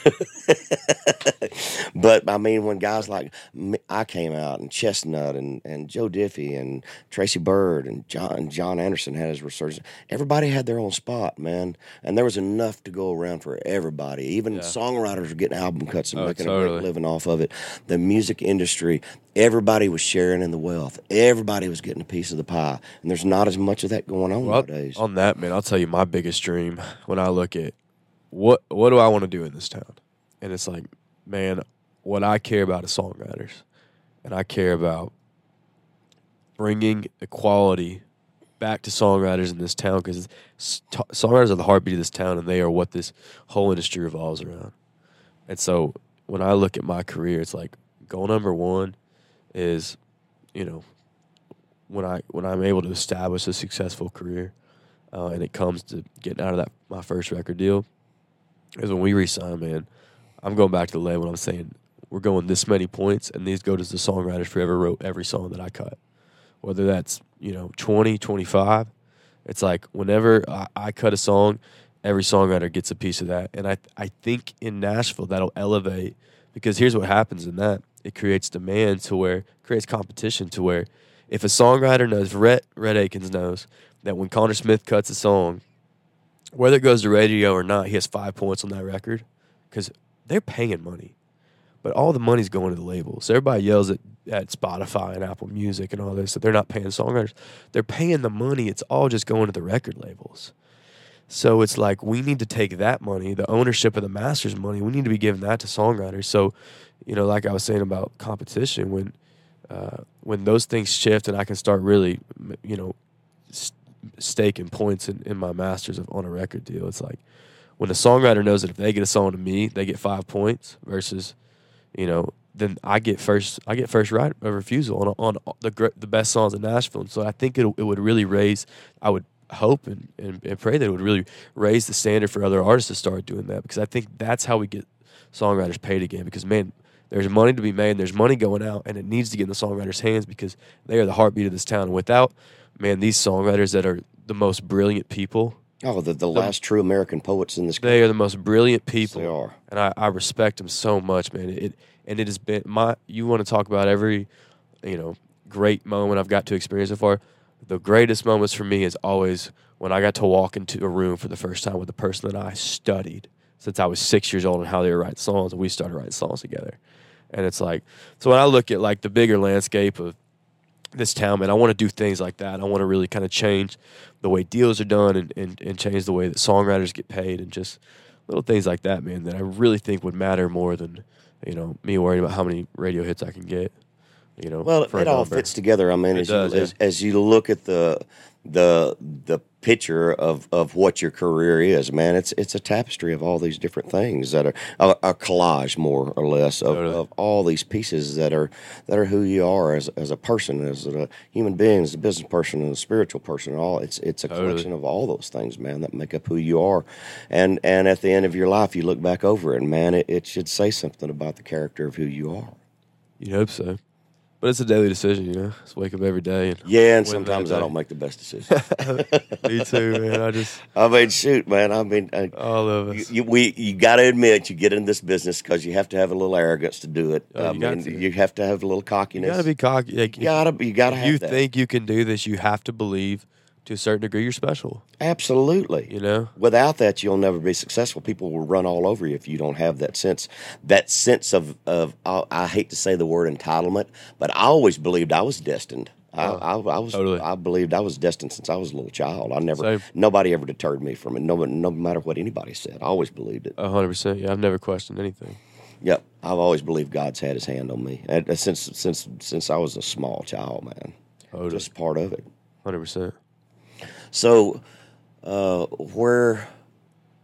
[SPEAKER 1] but I mean, when guys like me, I came out and Chesnutt and, and Joe Diffie and Tracy Byrd and John Jon Anderson had his resurgence. Everybody had their own spot, man, and there was enough to go around for everybody. Even yeah. songwriters were getting album cuts and oh, making totally. a living off of it. The music industry, everybody was sharing in the wealth. Everybody was getting a piece of the pie, and there's not as much of that going on well, nowadays.
[SPEAKER 2] On that, man, I'll tell you my biggest dream when I look at what what do I want to do in this town, and it's like, man, what I care about is songwriters, and I care about bringing equality back to songwriters in this town because songwriters are the heartbeat of this town, and they are what this whole industry revolves around. And so when I look at my career, it's like goal number one is, you know, when I when I'm able to establish a successful career, uh, and it comes to getting out of that my first record deal, is when we resign, man. I'm going back to the label. I'm saying we're going this many points, and these go to the songwriters forever wrote every song that I cut, whether that's you know 20, 25. It's like whenever I, I cut a song, every songwriter gets a piece of that, and I I think in Nashville that'll elevate because here's what happens in that it creates demand to where creates competition to where if a songwriter knows Rhett Rhett Akins knows that when Conner Smith cuts a song, whether it goes to radio or not, he has five points on that record because they're paying money, but all the money's going to the labels. So everybody yells at at Spotify and Apple Music and all this that they're not paying songwriters. They're paying the money. It's all just going to the record labels. So it's like we need to take that money, the ownership of the masters money, we need to be giving that to songwriters. So, you know, like I was saying about competition, when uh, when those things shift and I can start really, you know, st- staking points in, in my masters of, on a record deal, it's like when the songwriter knows that if they get a song to me, they get five points versus, you know, then I get first I get first right of refusal on on the the best songs in Nashville. And so I think it it would really raise I would hope and, and, and, pray that it would really raise the standard for other artists to start doing that because I think that's how we get songwriters paid again. Because man, there's money to be made, and there's money going out, and it needs to get in the songwriters' hands because they are the heartbeat of this town. And without man, these songwriters that are the most brilliant people.
[SPEAKER 1] Oh, the, the, the last true American poets in this. country.
[SPEAKER 2] They are the most brilliant people.
[SPEAKER 1] Yes, they are,
[SPEAKER 2] and I, I respect them so much, man. It and it has been my. You want to talk about every, you know, great moment I've got to experience so far the greatest moments for me is always when I got to walk into a room for the first time with a person that I studied since I was six years old and how they were writing songs, and we started writing songs together. And it's like, so when I look at like the bigger landscape of this town, man, I want to do things like that. I want to really kind of change the way deals are done and, and, and change the way that songwriters get paid and just little things like that, man, that I really think would matter more than, you know, me worrying about how many radio hits I can get you know.
[SPEAKER 1] Well, it all fits together. I mean, as, does, you, yeah. as, as, you look at the the the picture of, of what your career is, man, it's it's a tapestry of all these different things that are a, a collage, more or less, of, totally. of all these pieces that are that are who you are as, as a person, as a human being, as a business person, and a spiritual person. All it's it's a totally. collection of all those things, man, that make up who you are. And and at the end of your life, you look back over it, and man, it, it should say something about the character of who you are.
[SPEAKER 2] You hope so. But it's a daily decision, you know. Just wake up every day and
[SPEAKER 1] yeah. And sometimes I don't make the best decision. <laughs>
[SPEAKER 2] Me too, man. I just <laughs>
[SPEAKER 1] I mean, shoot, man. I mean, I,
[SPEAKER 2] all of us.
[SPEAKER 1] You, you we you got to admit you get in this business because you have to have a little arrogance to do it.
[SPEAKER 2] Oh,
[SPEAKER 1] I
[SPEAKER 2] you um,
[SPEAKER 1] mean, you have to have a little cockiness.
[SPEAKER 2] You got to be cocky. Like,
[SPEAKER 1] you gotta you gotta.
[SPEAKER 2] you
[SPEAKER 1] that.
[SPEAKER 2] think you can do this, you have to believe to a certain degree, you're special.
[SPEAKER 1] Absolutely.
[SPEAKER 2] You know,
[SPEAKER 1] without that, you'll never be successful. People will run all over you if you don't have that sense. That sense of of uh, I hate to say the word entitlement, but I always believed I was destined. I, oh, I, I, was totally. I believed I was destined since I was a little child. I never Same. nobody ever deterred me from it. No, no matter what anybody said, I always believed it.
[SPEAKER 2] hundred percent. Yeah, I've never questioned anything.
[SPEAKER 1] Yep, I've always believed God's had His hand on me uh, since since since I was a small child, man. Totally. Just part of it.
[SPEAKER 2] Hundred percent.
[SPEAKER 1] So, uh, where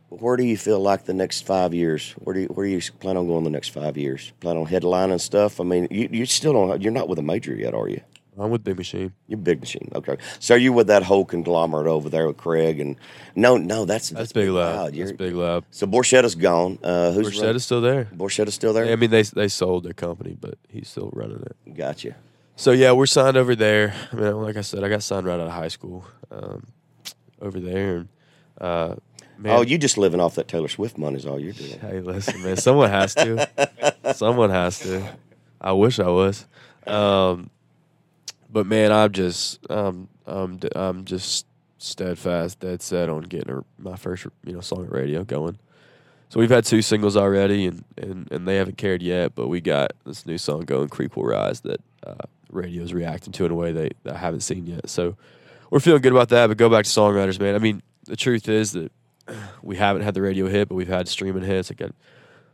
[SPEAKER 1] where do you feel like the next five years? Where do you, where do you plan on going the next five years? Plan on headlining stuff? I mean, you, you still don't. You're not with a major yet, are you?
[SPEAKER 2] I'm with Big Machine.
[SPEAKER 1] You're Big Machine. Okay. So are you with that whole conglomerate over there with Craig and no, no, that's
[SPEAKER 2] that's, that's Big Loud. That's Big Loud.
[SPEAKER 1] So Borchetta's gone. Uh, who's
[SPEAKER 2] Borchetta's still there.
[SPEAKER 1] Borchetta's still there.
[SPEAKER 2] I mean, they they sold their company, but he's still running it.
[SPEAKER 1] Gotcha.
[SPEAKER 2] So yeah, we're signed over there. I mean, like I said, I got signed right out of high school um, over there. And, uh,
[SPEAKER 1] man, oh, you just living off that Taylor Swift money is all you're doing.
[SPEAKER 2] Hey, listen, man, someone has to. <laughs> someone has to. I wish I was. Um, but man, I'm just, um, I'm, I'm just steadfast, dead set on getting my first, you know, song at radio going. So we've had two singles already, and, and, and they haven't cared yet. But we got this new song going, "Creek Will Rise," that uh, radio's reacting to in a way they, they I haven't seen yet. So we're feeling good about that. But go back to songwriters, man. I mean, the truth is that <clears throat> we haven't had the radio hit, but we've had streaming hits. Like,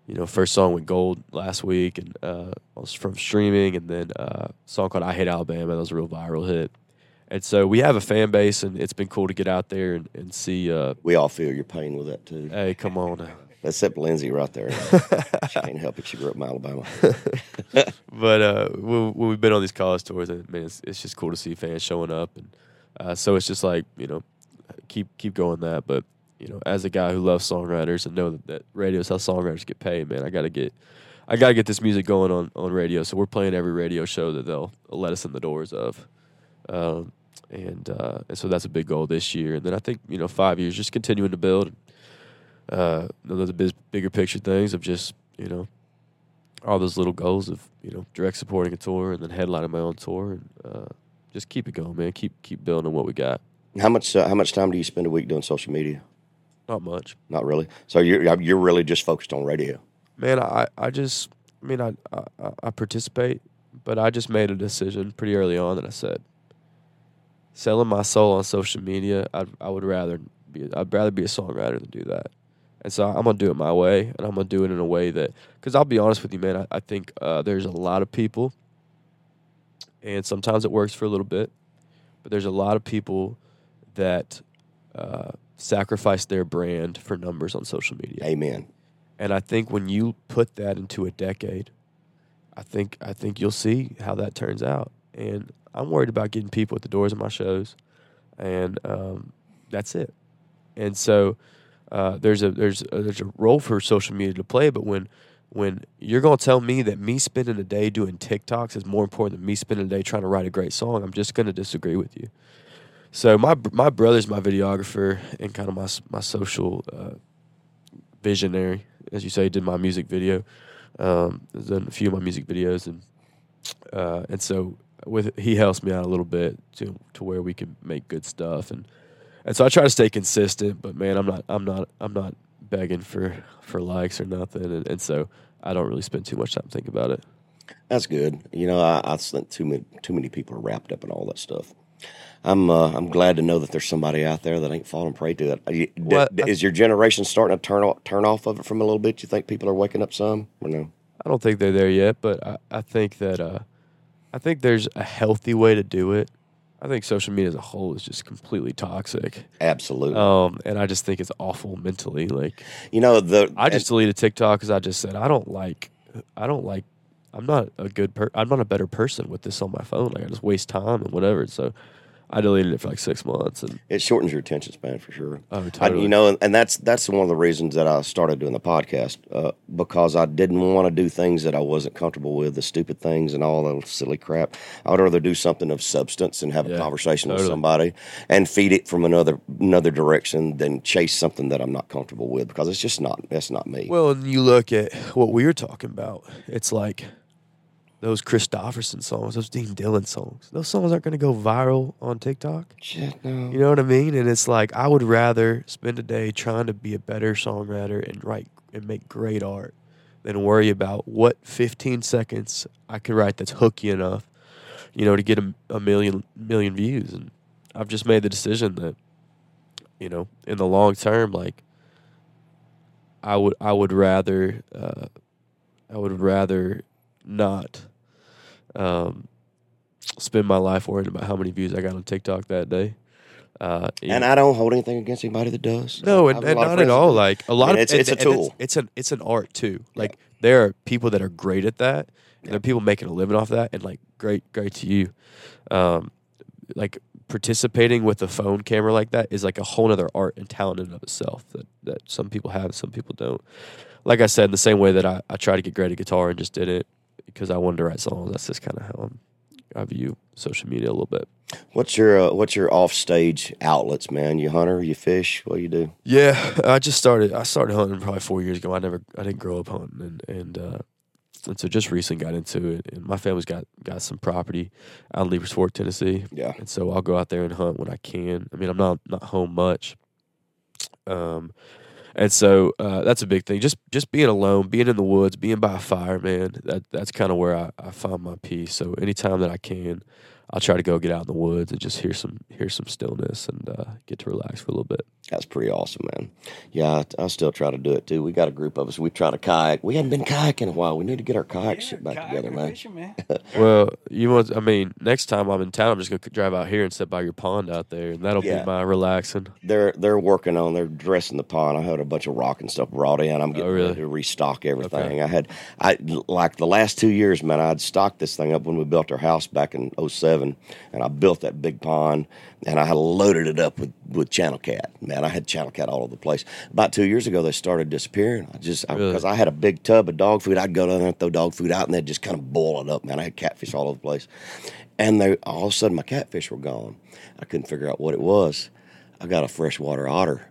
[SPEAKER 2] you know, first song went gold last week, and uh, was from streaming, and then uh, a song called "I Hate Alabama" that was a real viral hit. And so we have a fan base, and it's been cool to get out there and, and see. Uh,
[SPEAKER 1] We all feel your pain with that too.
[SPEAKER 2] hey, come on now.
[SPEAKER 1] Except Lindsay right there. she can't help it. She grew up in Alabama. <laughs>
[SPEAKER 2] But uh, when, we've been on these college tours, and man, it's, it's just cool to see fans showing up, and uh, so it's just like you know, keep keep going that. But you know, as a guy who loves songwriters and know that, that radio is how songwriters get paid, man, I gotta get I gotta get this music going on on radio. So we're playing every radio show that they'll let us in the doors of, um, and uh, and so that's a big goal this year. And then I think you know five years, just continuing to build. Uh, those big, bigger picture things of just you know all those little goals of you know direct supporting a tour and then headlining my own tour and uh, just keep it going, man. Keep keep building what we got.
[SPEAKER 1] How much uh, how much time do you spend a week doing social media?
[SPEAKER 2] Not much,
[SPEAKER 1] Not really. So you're you're really just focused on radio.
[SPEAKER 2] man. I I just I mean I I, I participate, but I just made a decision pretty early on that I said selling my soul on social media. I I would rather be I'd rather be a songwriter than do that. And so I'm gonna do it my way, and I'm gonna do it in a way that, because I'll be honest with you, man, I, I think uh, there's a lot of people, and sometimes it works for a little bit, but there's a lot of people that uh, sacrifice their brand for numbers on social media.
[SPEAKER 1] Amen.
[SPEAKER 2] And I think when you put that into a decade, I think I think you'll see how that turns out. And I'm worried about getting people at the doors of my shows, and um, that's it. And so uh, there's a there's a, there's a role for social media to play. But when when you're gonna tell me that me spending a day doing TikToks is more important than me spending a day trying to write a great song, I'm just gonna disagree with you. So my my brother's my videographer and kind of my my social uh, visionary, as you say. Did my music video, um, done a few of my music videos, and uh, and so with he helps me out a little bit to to where we can make good stuff, and and so I try to stay consistent. But man, I'm not I'm not I'm not begging for for likes or nothing, and, and so I don't really spend too much time thinking about it.
[SPEAKER 1] That's good. You know, I, I think too many too many people are wrapped up in all that stuff. I'm uh, I'm glad to know that there's somebody out there that ain't falling prey to it. You-
[SPEAKER 2] Well,
[SPEAKER 1] d-
[SPEAKER 2] I-
[SPEAKER 1] is your generation starting to turn off, turn off of it from a little bit? You think people are waking up some or no?
[SPEAKER 2] I don't think they're there yet, but I, I think that uh, I think there's a healthy way to do it. I think social media as a whole is just completely toxic,
[SPEAKER 1] Absolutely.
[SPEAKER 2] um, and I just think it's awful mentally. Like
[SPEAKER 1] you know the
[SPEAKER 2] I just deleted TikTok because I just said I don't like, I don't like, I'm not a good per, I'm not a better person with this on my phone. Like I just waste time and whatever. So I deleted it for like six months, and
[SPEAKER 1] it shortens your attention span for sure.
[SPEAKER 2] oh,
[SPEAKER 1] I, you know, and, that's that's one of the reasons that I started doing the podcast uh, because I didn't want to do things that I wasn't comfortable with, the stupid things and all that silly crap. I would rather do something of substance and have a
[SPEAKER 2] Yeah,
[SPEAKER 1] conversation with somebody and feed it from another another direction than chase something that I'm not comfortable with because it's just not that's not me.
[SPEAKER 2] Well, and you look at what we are talking about. It's like those Kristofferson songs, those Dean Dillon songs. Those songs aren't going to go viral on TikTok.
[SPEAKER 1] Shit, no.
[SPEAKER 2] You know what I mean? And it's like I would rather spend a day trying to be a better songwriter and write and make great art than worry about what 15 seconds I could write that's hooky enough, you know, to get a, a million million views. And I've just made the decision that, you know, in the long term, like I would I would rather uh, I would rather not um, spend my life worrying about how many views I got on TikTok that day. Uh,
[SPEAKER 1] And I don't hold anything against anybody that does.
[SPEAKER 2] no,
[SPEAKER 1] I
[SPEAKER 2] and, and not at all. Like a lot
[SPEAKER 1] mean,
[SPEAKER 2] of
[SPEAKER 1] it's- it's a tool.
[SPEAKER 2] It's, an it's an art too. Like there are people that are great at that, and there are people making a living off that, and like great, great to you. Um, like participating with a phone camera like that is like a whole other art and talent in and of itself that that some people have, some people don't. Like I said, in the same way that I, I try to get great at guitar and just did it because I wanted to write songs. That's just kind of how I'm, I view social media a little bit.
[SPEAKER 1] What's your uh, what's your off stage outlets, man? You hunter, you fish, what do you do?
[SPEAKER 2] Yeah, I just started. I started hunting probably four years ago. I never, I didn't grow up hunting, and and uh, and so just recently got into it. And my family's got got some property out in Leiper's Fork, Tennessee,
[SPEAKER 1] Yeah.
[SPEAKER 2] and so I'll go out there and hunt when I can. I mean, I'm not not home much, um, and so uh, that's a big thing. Just just being alone, being in the woods, being by a fire, man. That that's kind of where I, I find my peace. So anytime that I can, I'll try to go get out in the woods and just hear some hear some stillness and uh, get to relax for a little bit.
[SPEAKER 1] That's pretty awesome, man. Yeah, I, I still try to do it too. We got a group of us. We try to kayak. We hadn't been kayaking in a while. We need to get our kayak shit back together, man.
[SPEAKER 3] Fishing, man. <laughs>
[SPEAKER 2] Well, you want? I mean, next time I'm in town, I'm just gonna drive out here and sit by your pond out there, and that'll
[SPEAKER 1] Yeah.
[SPEAKER 2] be my relaxing.
[SPEAKER 1] They're they're working on. They're dressing the pond. I had a bunch of rock and stuff brought in. I'm getting
[SPEAKER 2] Oh, really?
[SPEAKER 1] ready to restock everything.
[SPEAKER 2] Okay.
[SPEAKER 1] I had I like the last two years, man. I'd stocked this thing up when we built our house back in 07, and I built that big pond, and I had loaded it up with with channel cat. Man, I had channel cat all over the place. About two years ago, they started disappearing. I just
[SPEAKER 2] Really?
[SPEAKER 1] because I, had a big tub of dog food, I'd go down there and throw dog food out, and they'd just kind of boil it up. Man, I had catfish all over the place, and they all of a sudden my catfish were gone. I couldn't figure out what it was. I got a freshwater otter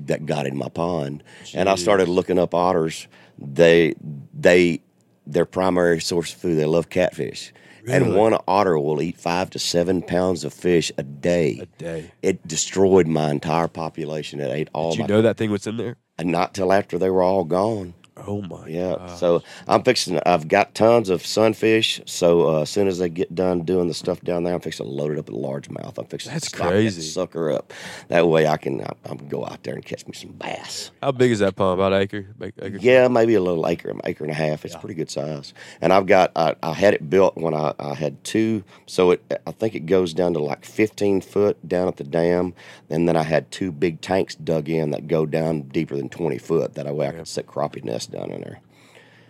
[SPEAKER 1] that got in my pond, and I started looking up otters. They they their primary source of food. They love catfish, and one otter will eat five to seven pounds of fish a day.
[SPEAKER 2] A day.
[SPEAKER 1] It destroyed my entire population. It ate all
[SPEAKER 2] Did you know that thing was in there?
[SPEAKER 1] and not till after they were all gone.
[SPEAKER 2] Oh my.
[SPEAKER 1] Yeah.
[SPEAKER 2] gosh.
[SPEAKER 1] So I'm fixing. I've got tons of sunfish. So uh, as soon as they get done doing the stuff down there, I'm fixing to load it up with largemouth. I'm fixing
[SPEAKER 2] That's
[SPEAKER 1] to stock that
[SPEAKER 2] crazy.
[SPEAKER 1] sucker up. That way I can. I, can go out there and catch me some bass.
[SPEAKER 2] How big is that pond? About acre? Acre?
[SPEAKER 1] Yeah, maybe a little acre, acre and a half. It's pretty good size. And I've got. I, I had it built when I, I had two. So it. I think it goes down to like 15 foot down at the dam, and then I had two big tanks dug in that go down deeper than 20 foot. That way I can set crappie nests down in there.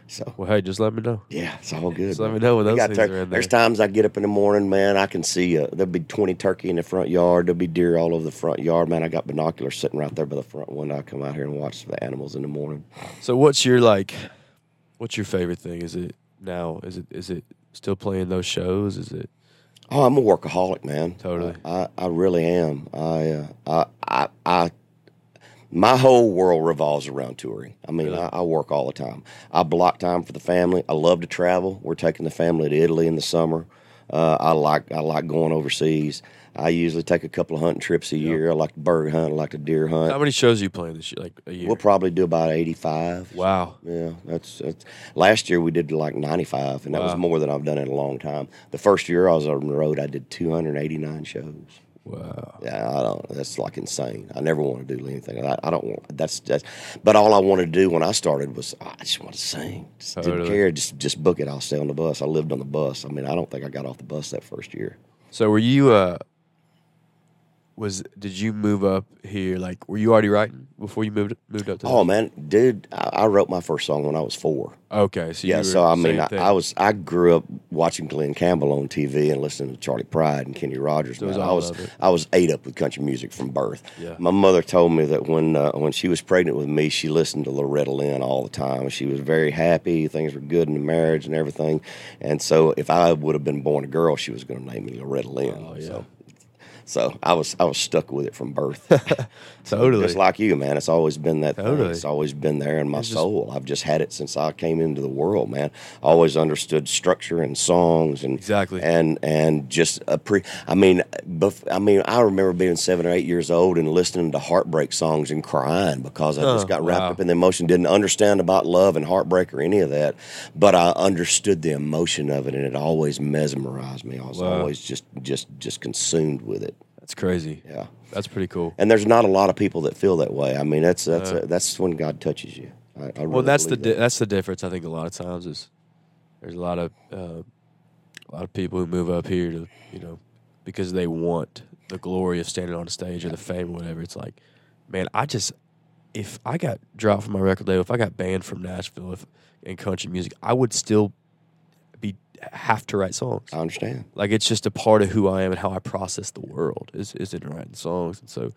[SPEAKER 1] So
[SPEAKER 2] Well, hey, just let me know.
[SPEAKER 1] yeah, it's all good.
[SPEAKER 2] Just let me know when those
[SPEAKER 1] got
[SPEAKER 2] things
[SPEAKER 1] tur-
[SPEAKER 2] are in there.
[SPEAKER 1] There's times I get up in the morning, man. I can see uh, there'll be 20 turkey in the front yard. There'll be deer all over the front yard, man. I got binoculars sitting right there by the front window. I come out here and watch the animals in the morning.
[SPEAKER 2] So, what's your like? What's your favorite thing? Is it now? Is it is it still playing those shows? Is it?
[SPEAKER 1] Oh, I'm a workaholic, man.
[SPEAKER 2] Totally.
[SPEAKER 1] I, I really am. I, uh, I, I, I, my whole world revolves around touring. I mean, I, I work all the time. I block time for the family. I love to travel. We're taking the family to Italy in the summer. Uh, I like I like going overseas. I usually take a couple of hunting trips a year. I like to bird hunt. I like to deer hunt.
[SPEAKER 2] How many shows you playing this year? Like a year?
[SPEAKER 1] We'll probably do about eighty-five.
[SPEAKER 2] wow.
[SPEAKER 1] Yeah, that's, that's last year we did like 95, and that was more than I've done in a long time. The first year I was on the road, I did 289 shows.
[SPEAKER 2] Wow.
[SPEAKER 1] Yeah, I don't. That's like insane. I never want to do anything. I, I don't want. That's that's. But all I wanted to do when I started was I just want to sing. Just didn't care. Just just book it. I'll stay on the bus. I lived on the bus. I mean, I don't think I got off the bus that first year.
[SPEAKER 2] So, were you? uh Was did you move up here? Like, were you already writing before you moved moved up to?
[SPEAKER 1] Oh man, dude, I, I wrote my first song when I was four.
[SPEAKER 2] okay. So you
[SPEAKER 1] Yeah, so I mean, I. I was I grew up watching Glen Campbell on TV and listening to Charley Pride and Kenny Rogers. Man. I was. I was ate up with country music from birth.
[SPEAKER 2] Yeah.
[SPEAKER 1] My mother told me that when uh, when she was pregnant with me, she listened to Loretta Lynn all the time. She was very happy. Things were good in the marriage and everything. And so, if I would have been born a girl, she was going to name me Loretta Lynn.
[SPEAKER 2] Oh, yeah.
[SPEAKER 1] So, so I was I was stuck with it from birth. <laughs>
[SPEAKER 2] totally.
[SPEAKER 1] Just like you, man. It's always been that
[SPEAKER 2] Totally.
[SPEAKER 1] thing. It's always been there in my
[SPEAKER 2] just-
[SPEAKER 1] soul. I've just had it since I came into the world, man. Always understood structure and songs and
[SPEAKER 2] Exactly.
[SPEAKER 1] and and just a pre. I mean, bef- I mean, I remember being seven or eight years old and listening to heartbreak songs and crying because I just
[SPEAKER 2] Oh,
[SPEAKER 1] got wrapped
[SPEAKER 2] wow.
[SPEAKER 1] up in the emotion. Didn't understand about love and heartbreak or any of that, but I understood the emotion of it, and it always mesmerized me. I was
[SPEAKER 2] Wow.
[SPEAKER 1] always just just just consumed with it.
[SPEAKER 2] That's crazy.
[SPEAKER 1] Yeah.
[SPEAKER 2] That's pretty cool.
[SPEAKER 1] And there's not a lot of people that feel that way. I mean, that's that's that's when God touches you. I, I
[SPEAKER 2] Well, that's the di-
[SPEAKER 1] that.
[SPEAKER 2] that's the difference. I think a lot of times is there's a lot of uh, a lot of people who move up here to you know because they want the glory of standing on a stage or the fame or whatever. It's like, man, I just if I got dropped from my record label, if I got banned from Nashville, if in country music, I would still have to write songs.
[SPEAKER 1] I understand.
[SPEAKER 2] Like it's just a part of who I am and how I process the world is is in writing songs. And so,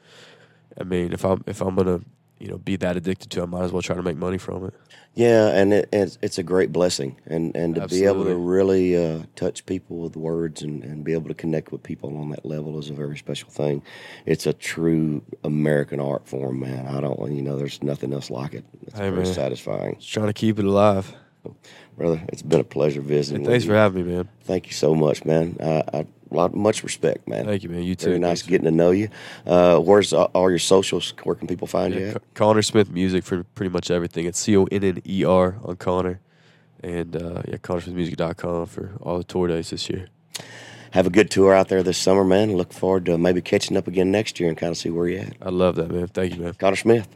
[SPEAKER 2] I mean, if I'm if I'm gonna you know be that addicted to, it, I might as well try to make money from it.
[SPEAKER 1] Yeah, and it, it's it's a great blessing, and and to be able to really uh, touch people with words and, and be able to connect with people on that level is a very special thing. It's a true American art form, man. I don't, you know, there's nothing else like it. It's
[SPEAKER 2] Hey,
[SPEAKER 1] very
[SPEAKER 2] man.
[SPEAKER 1] satisfying,
[SPEAKER 2] Just trying to keep it alive.
[SPEAKER 1] Brother. It's been a pleasure visiting. With
[SPEAKER 2] thanks
[SPEAKER 1] you.
[SPEAKER 2] for having me, man.
[SPEAKER 1] Thank you so much, man. I, I lot much respect, man.
[SPEAKER 2] Thank you, man. You too.
[SPEAKER 1] Very nice
[SPEAKER 2] Thanks.
[SPEAKER 1] getting to know you. Uh, where's all, all your socials? Where can people find you at?
[SPEAKER 2] Con- Conner Smith Music for pretty much everything. It's C O N N E R on Conner. And uh, yeah, ConnerSmithMusic.com for all the tour dates this year.
[SPEAKER 1] have a good tour out there this summer, man. Look forward to maybe catching up again next year and kind of see where you're at.
[SPEAKER 2] I love that, man. Thank you, man.
[SPEAKER 1] Conner Smith.